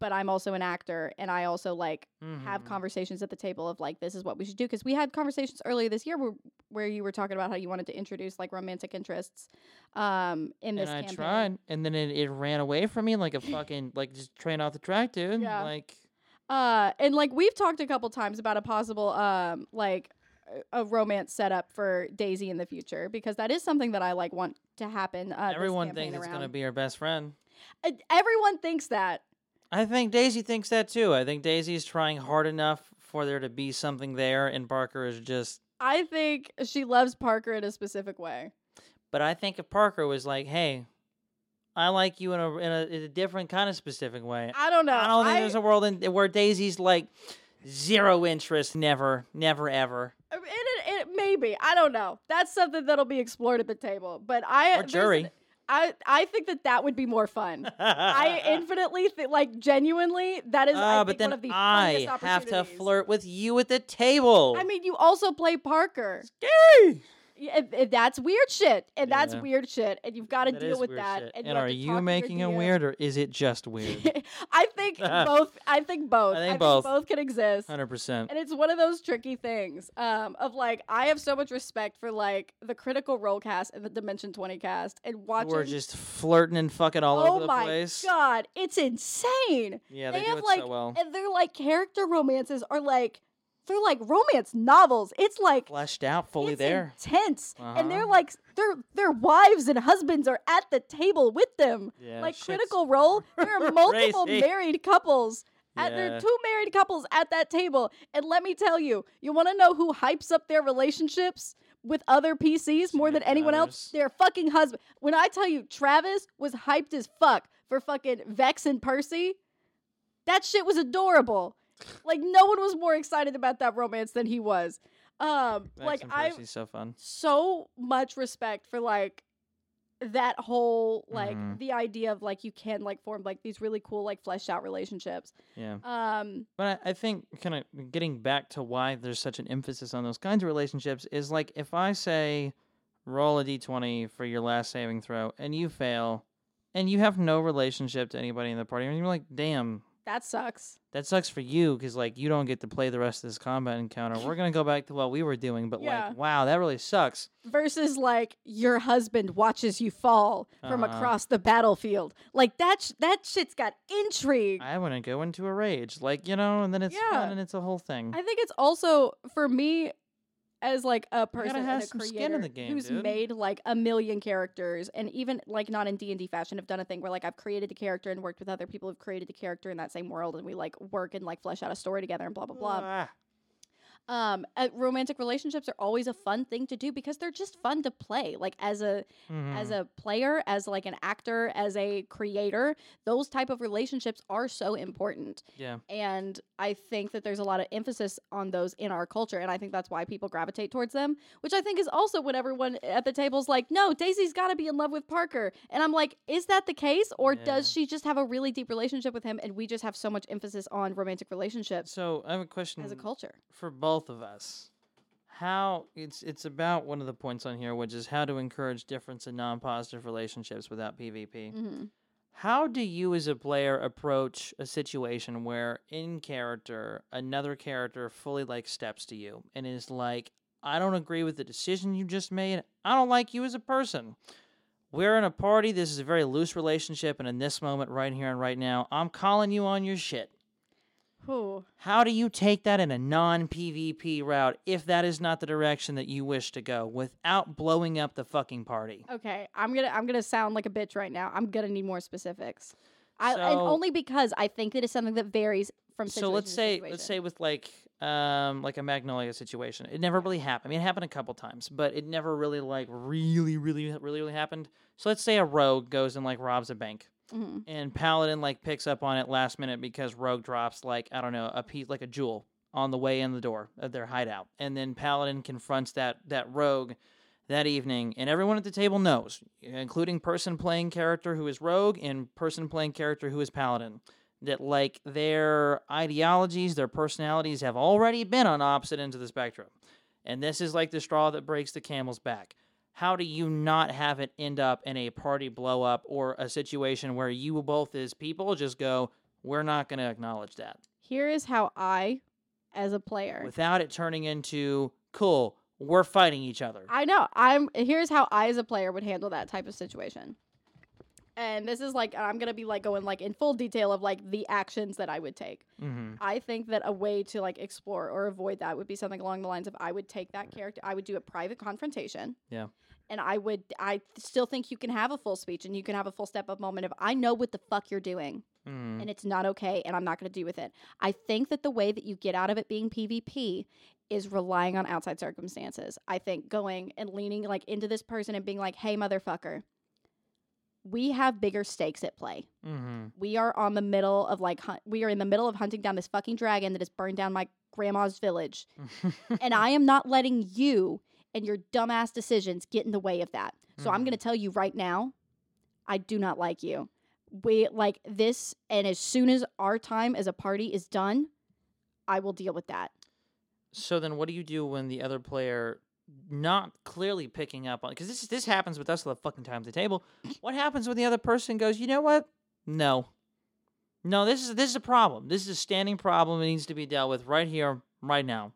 But I'm also an actor and I also like have Mhm. conversations at the table of like this is what we should do because we had conversations earlier this year where where you were talking about how you wanted to introduce like romantic interests um in this and I campaign. tried, and then it, it ran away from me like a fucking like just train off the track, dude. Yeah. Like Uh and like we've talked a couple times about a possible um like a- romance setup for Daisy in the future because that is something that I like want to happen. Uh, everyone thinks it's gonna be her best friend. Uh, everyone thinks that. I think Daisy thinks that too. I think Daisy's trying hard enough for there to be something there, and Parker is just. I think she loves Parker in a specific way. But I think if Parker was like, "Hey, I like you in a in a, in a different kind of specific way," I don't know. I don't think I- there's a world in where Daisy's like zero interest, never, never, ever. I mean, It, it, maybe I don't know. That's something that'll be explored at the table. But I Or jury. I I think that that would be more fun. I infinitely thi- like genuinely that is. I Ah, think but then one of the I have to flirt with you at the table. I mean, you also play Parker. scary. Yeah, and- and that's weird shit, and that's weird shit, and you've got to deal with that. shit. And, And, you are you talk to your making it weird, or is it just weird? I think both. I think both. I think both. both can exist. Hundred percent. And it's one of those tricky things um, of like I have so much respect for like the Critical Role cast and the Dimension Twenty cast and watching. We're just flirting and fucking all oh over the place. Oh my god, it's insane. Yeah, they they, do have it like so well. and they're like character romances are like they're like romance novels. It's like Fleshed out, fully it's there. intense, and they're Uh-huh. like their their wives and husbands are at the table with them. Yeah, like Critical Role, there are multiple married couples. At, there are two married couples at that table, and let me tell you, you want to know who hypes up their relationships with other PCs more than anyone else? Their fucking husband. When I tell you, Travis was hyped as fuck for fucking Vex and Percy. That shit was adorable. Like no one was more excited about that romance than he was. Um, Vex like I so fun. so much respect for like that whole like Mhm. the idea of like you can like form like these really cool like fleshed out relationships. Yeah. Um But I, I think kind of getting back to why there's such an emphasis on those kinds of relationships is like if I say roll a d20 for your last saving throw and you fail and you have no relationship to anybody in the party and you're like, damn, that sucks. that sucks for you because like you don't get to play the rest of this combat encounter. We're gonna go back to what we were doing, but Yeah. like, wow, that really sucks. Versus like your husband watches you fall from Uh-huh. across the battlefield. Like that sh- that shit's got intrigue. I want to go into a rage, like you know, and then it's Yeah. fun and it's a whole thing. I think it's also for me as like a person and a creator skin in the game, who's dude. made like a million characters and even like not in D&D fashion have done a thing where like I've created the character and worked with other people who've created the character in that same world and we like work and like flesh out a story together and blah blah blah. Ah. Um uh, romantic relationships are always a fun thing to do because they're just fun to play. Like as a as Mhm. a player, as like an actor, as a creator, those type of relationships are so important. yeah. And I think that there's a lot of emphasis on those in our culture. And I think that's why people gravitate towards them, which I think is also when everyone at the table's like, no, Daisy's got to be in love with Parker. And I'm like, is that the case? Or Yeah. does she just have a really deep relationship with him and we just have so much emphasis on romantic relationships So I have a question as a culture? for both of us. How it's it's about one of the points on here, which is how to encourage difference in non-positive relationships without PvP. Mm-hmm. How do you, as a player, approach a situation where, in character, another character fully like steps to you and is like, "I don't agree with the decision you just made. I don't like you as a person." We're in a party. This is a very loose relationship, and in this moment, right here and right now, I'm calling you on your shit. Whew. How do you take that in a non PvP route if that is not the direction that you wish to go without blowing up the fucking party? Okay, I'm gonna I'm gonna sound like a bitch right now. I'm gonna need more specifics. I and So- only because I think that it's something that varies from situation So let's to say let's say with like um like a Magnolia situation. It never really happened. I mean it happened a couple times, but it never really like really really really really happened. So let's say a rogue goes and like robs a bank. Hmm and Paladin like picks up on it last minute because Rogue drops like I don't know a piece like a jewel on the way in the door of their hideout, and then Paladin confronts that that Rogue that evening, and everyone at the table knows, including person playing character who is Rogue and person playing character who is Paladin, that like their ideologies, their personalities have already been on opposite ends of the spectrum, and this is like the straw that breaks the camel's back how do you not have it end up in a party blow up or a situation where you both as people just go, we're not going to acknowledge that Here is how I, as a player, without it turning into, cool, we're fighting each other. I know. I'm here's how I as a player would handle that type of situation. And this is like I'm gonna be like going like in full detail of like the actions that I would take. mm-hmm. I think that a way to like explore or avoid that would be something along the lines of I would take that character, I would do a private confrontation. Yeah. And I would I still think you can have a full speech and you can have a full step up moment of I know what the fuck you're doing Mm-hmm. and it's not okay and I'm not going to do with it. I think that the way that you get out of it being PvP is relying on outside circumstances. I think going and leaning like into this person and being like, "Hey motherfucker, we have bigger stakes at play. Mm-hmm. We are on the middle of like hunt- we are in the middle of hunting down this fucking dragon that has burned down my grandma's village, and I am not letting you and your dumbass decisions get in the way of that. So I'm Mhm. going to tell you right now, I do not like you. We like this, and as soon as our time as a party is done, I will deal with that. So then, what do you do when the other player not clearly picking up on? Because this this happens with us all the fucking time at the table. What happens when the other person goes? You know what? No, no. This is this is a problem. This is a standing problem. It needs to be dealt with right here, right now.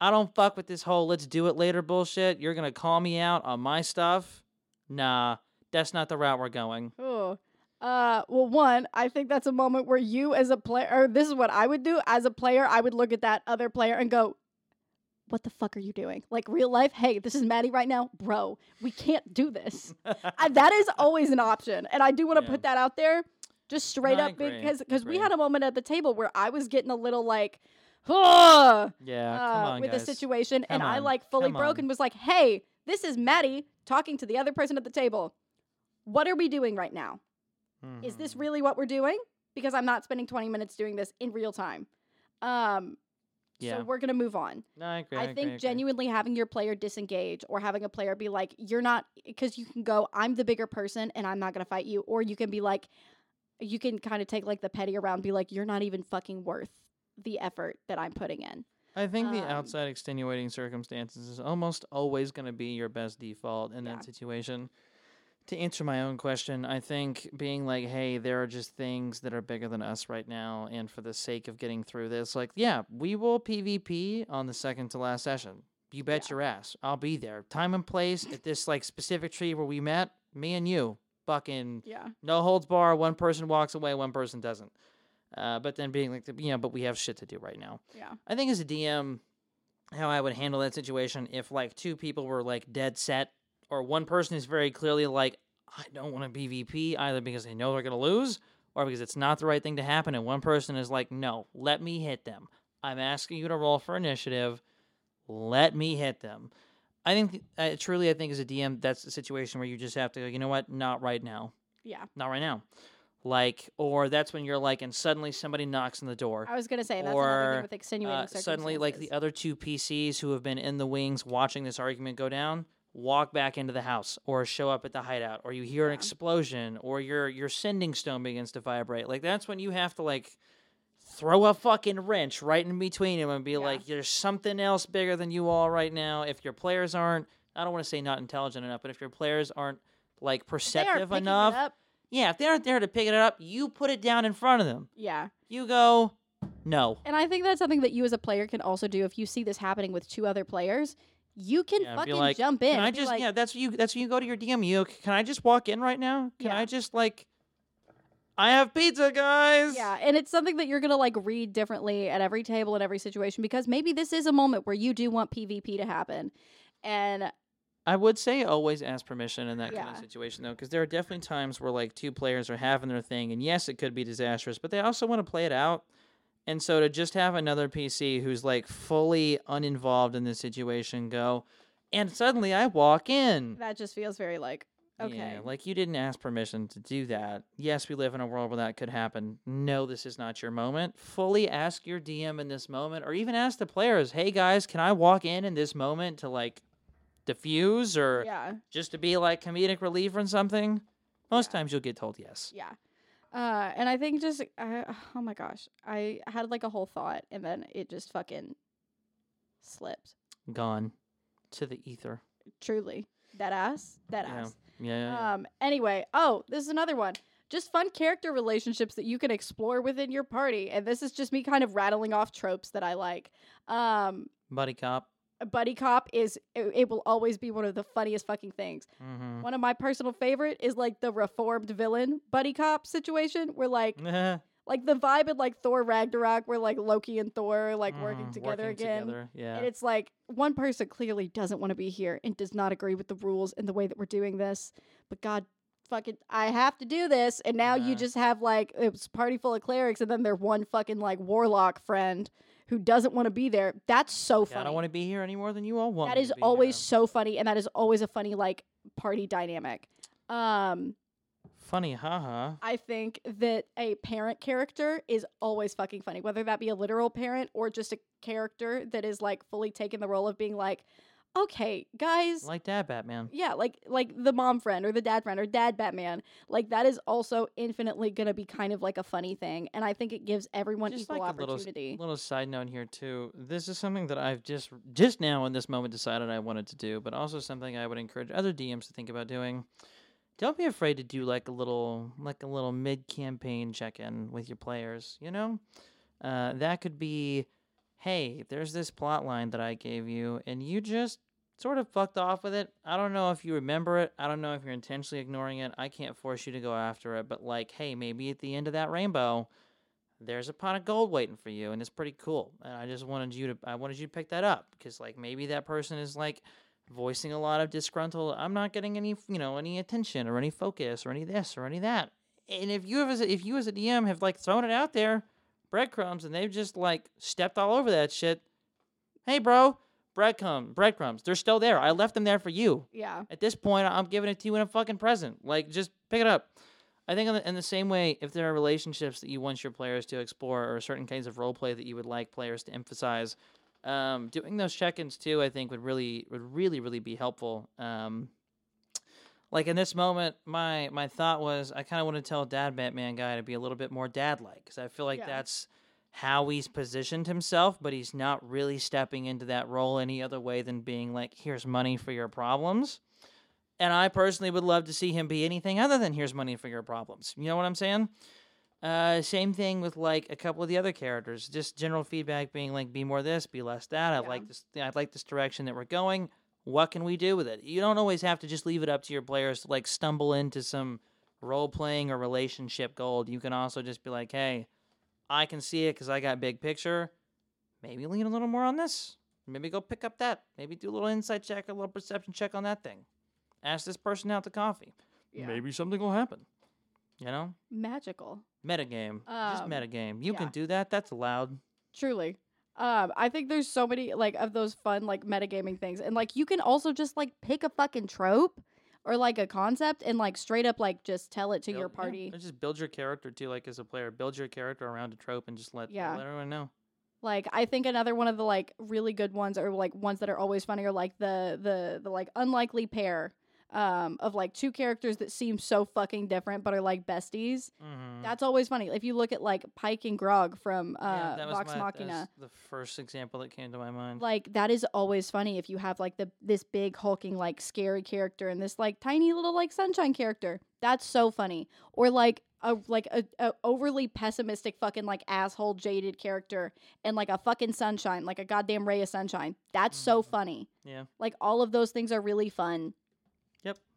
I don't fuck with this whole "let's do it later" bullshit. You're gonna call me out on my stuff? Nah, that's not the route we're going. Oh. Uh, well, one, I think that's a moment where you, as a player, or this is what I would do as a player. I would look at that other player and go, "What the fuck are you doing? Like real life? Hey, this is Maddie right now, bro. We can't do this." I, that is always an option, and I do want to Yeah. put that out there, just straight No, up, because because we had a moment at the table where I was getting a little like, "Huh," yeah, uh, come on, with guys. the situation, and Come I like fully come broke on. and was like, "Hey, this is Maddie talking to the other person at the table. What are we doing right now? Is this Mhm. really what we're doing? Because I'm not spending 20 minutes doing this in real time. Um, Yeah. so we're gonna move on. No, I agree. I, agree, think agree. genuinely having your player disengage or having a player be like, you're not, because you can go, I'm the bigger person and I'm not gonna fight you, or you can be like, you can kind of take like the petty around, be like, you're not even fucking worth the effort that I'm putting in. I think the Um, outside extenuating circumstances is almost always going to be your best default in Yeah. that situation. To answer my own question, I think being like, hey, there are just things that are bigger than us right now, and for the sake of getting through this, like, yeah, we will PvP on the second to last session. You bet Yeah. your ass. I'll be there. Time and place at this like specific tree where we met, me and you. Fucking Yeah. no holds bar. One person walks away, one person doesn't. Uh, but then being like, you know, but we have shit to do right now. Yeah. I think as a DM, how I would handle that situation if like two people were like dead set, or one person is very clearly like, I don't want to PvP either because they know they're gonna lose, or because it's not the right thing to happen, and one person is like, no, let me hit them. I'm asking you to roll for initiative. Let me hit them. I think uh, truly, I think as a DM, that's a situation where you just have to go. You know what? Not right now. Yeah. Not right now. Like, or that's when you're like, and suddenly somebody knocks on the door I was gonna say that's another Or, thing with extenuating uh, suddenly like the other two PCs who have been in the wings watching this argument go down walk back into the house or show up at the hideout or you hear an explosion or your your sending stone begins to vibrate like that's when you have to like throw a fucking wrench right in between them and be Yeah. like there's something else bigger than you all right now if your players aren't I don't want to say not intelligent enough but if your players aren't like perceptive enough yeah if they aren't there to pick it up you put it down in front of them yeah. you go no And I think that's something that you as a player can also do if you see this happening with two other players. You can Yeah, fucking like, jump in. Can I just like, yeah? That's you. That's when you go to your DM. You can I just walk in right now? Can Yeah. I just like? I have pizza, guys. Yeah, and it's something that you're gonna like read differently at every table in every situation because maybe this is a moment where you do want PvP to happen, and I would say always ask permission in that kind of situation though, because there are definitely times where like two players are having their thing, and yes, it could be disastrous, but they also want to play it out. And so to just have another PC who's like fully uninvolved in this situation go, and suddenly I walk in. that just feels very like Okay. Yeah, like you didn't ask permission to do that. Yes, we live in a world where that could happen. No, this is not your moment. Fully ask your DM in this moment, or even ask the players, "Hey guys, can I walk in in this moment to like diffuse, or yeah. just to be like comedic relief or something?" Most Yeah. times you'll get told yes. Yeah. Uh, and I think just, uh, oh my gosh, I had like a whole thought and then it just fucking slipped. Gone to the ether. Truly. That ass. That Yeah. ass. Yeah. yeah, yeah. Um, anyway, oh, this is another one. Just fun character relationships that you can explore within your party. And this is just me kind of rattling off tropes that I like. Um, Buddy cop. A buddy cop is, it, it will always be one of the funniest fucking things. Mm-hmm. One of my personal favorite is like the reformed villain buddy cop situation where like like the vibe in like Thor Ragnarok where like Loki and Thor are like working Mhm. together Working again. together, Yeah. And it's like one person clearly doesn't want to be here and does not agree with the rules and the way that we're doing this. But God fucking I have to do this. And now you just have like it's party full of clerics and then their one fucking like warlock friend who doesn't want to be there. That's so Yeah, funny. I don't want to be here any more than you all want. that is always here. so funny and that is always a funny like party dynamic. Um funny. Haha. I think that a parent character is always fucking funny, whether that be a literal parent or just a character that is like fully taking the role of being like, okay, guys, Like dad, Batman. yeah, like like the mom friend or the dad friend or dad Batman, like that is also infinitely gonna be kind of like a funny thing, and I think it gives everyone Just equal like a little opportunity. Little side note here too. This is something that I've just just now in this moment decided I wanted to do, but also something I would encourage other DMs to think about doing. Don't be afraid to do like a little like a little mid campaign check in with your players. You know, uh, that could be, hey, there's this plot line that I gave you, and you just sort of fucked off with it. I don't know if you remember it. I don't know if you're intentionally ignoring it. I can't force you to go after it, but like, hey, maybe at the end of that rainbow there's a pot of gold waiting for you and it's pretty cool and i just wanted you to i wanted you to pick that up because like maybe that person is like voicing a lot of disgruntled i'm not getting any you know any attention or any focus or any this or any that and if you as a, if you as a dm have like thrown it out there breadcrumbs and they've just like stepped all over that shit hey bro breadcrumb breadcrumbs they're still there i left them there for you yeah, at this point, I'm giving it to you in a fucking present. Like, just pick it up. I think in the, in the same way, if there are relationships that you want your players to explore or certain kinds of role play that you would like players to emphasize, um, doing those check-ins too, I think would really would really really be helpful. Um, like in this moment, my my thought was I kind of want to tell Dad Batman guy to be a little bit more dad-like because I feel like Yeah. that's how he's positioned himself, but he's not really stepping into that role any other way than being like, here's money for your problems. And I personally would love to see him be anything other than here's money for your problems. You know what I'm saying? Uh, same thing with like a couple of the other characters. Just general feedback being like, be more this, be less that. I Yeah. like this. I like this direction that we're going. What can we do with it? You don't always have to just leave it up to your players to like stumble into some role playing or relationship gold. You can also just be like, hey, I can see it because I got big picture. Maybe lean a little more on this. Maybe go pick up that. Maybe do a little insight check, a little perception check on that thing. Ask this person out to coffee. yeah. Maybe something will happen. You know? magical. Metagame. Just Um, metagame. You yeah. can do that. That's allowed. Truly. Um, I think there's so many like of those fun like metagaming things. And like you can also just like pick a fucking trope or like a concept and like straight up like just tell it to your Build- yeah, party. or just build your character too, like as a player. Build your character around a trope and just let, Yeah. let everyone know. Like I think another one of the like really good ones or like ones that are always funny are like the the the like unlikely pair um of like two characters that seem so fucking different but are like besties. Mm-hmm. That's always funny. If you look at like Pike and Grog from uh yeah, that was Vox my, that Machina. was the first example that came to my mind. like that is always funny if you have like the this big hulking like scary character and this like tiny little like sunshine character that's so funny or like a like a, a overly pessimistic fucking like asshole jaded character and like a fucking sunshine like a goddamn ray of sunshine that's so Mhm. funny yeah. like all of those things are really fun.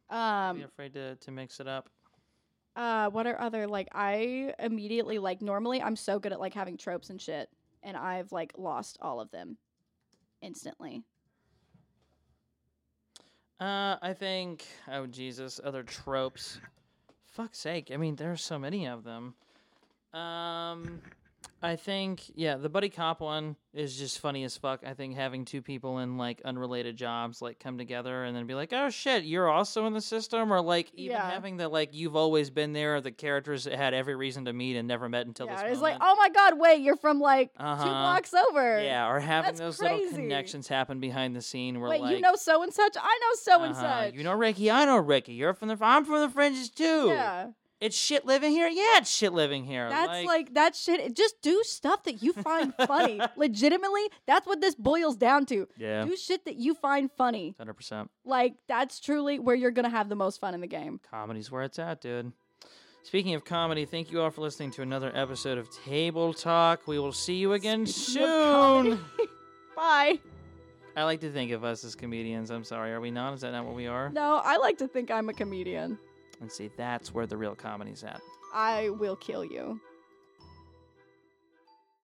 Um be afraid to, to mix it up. uh what are other like i immediately like normally i'm so good at like having tropes and shit and i've like lost all of them instantly Uh, I think. Oh Jesus! Other tropes. Fuck's sake! I mean, there's so many of them. Um, I think yeah, the buddy cop one is just funny as fuck. I think having two people in like unrelated jobs like come together and then be like, "Oh shit, you're also in the system," or like even Yeah. having the like you've always been there. The characters that had every reason to meet and never met until yeah, this it's like, oh my god, wait, you're from like two Uh-huh. blocks over. yeah, or having That's those crazy. little connections happen behind the scene where Wait, like you know so and such? I know so and uh-huh, such. you know Ricky, I know Ricky. You're from the I'm from the fringes too. Yeah. It's shit living here. Yeah, it's shit living here. That's like, that shit. Just do stuff that you find funny. Legitimately, that's what this boils down to. yeah, Do shit that you find funny. hundred percent. Like that's truly where you're gonna have the most fun in the game. Comedy's where it's at, dude. Speaking of comedy, thank you all for listening to another episode of Table Talk. We will see you again Speaking soon. Bye. I like to think of us as comedians. I'm sorry, are we not? Is that not what we are? No, I like to think I'm a comedian. And see, that's where the real comedy's at. I will kill you.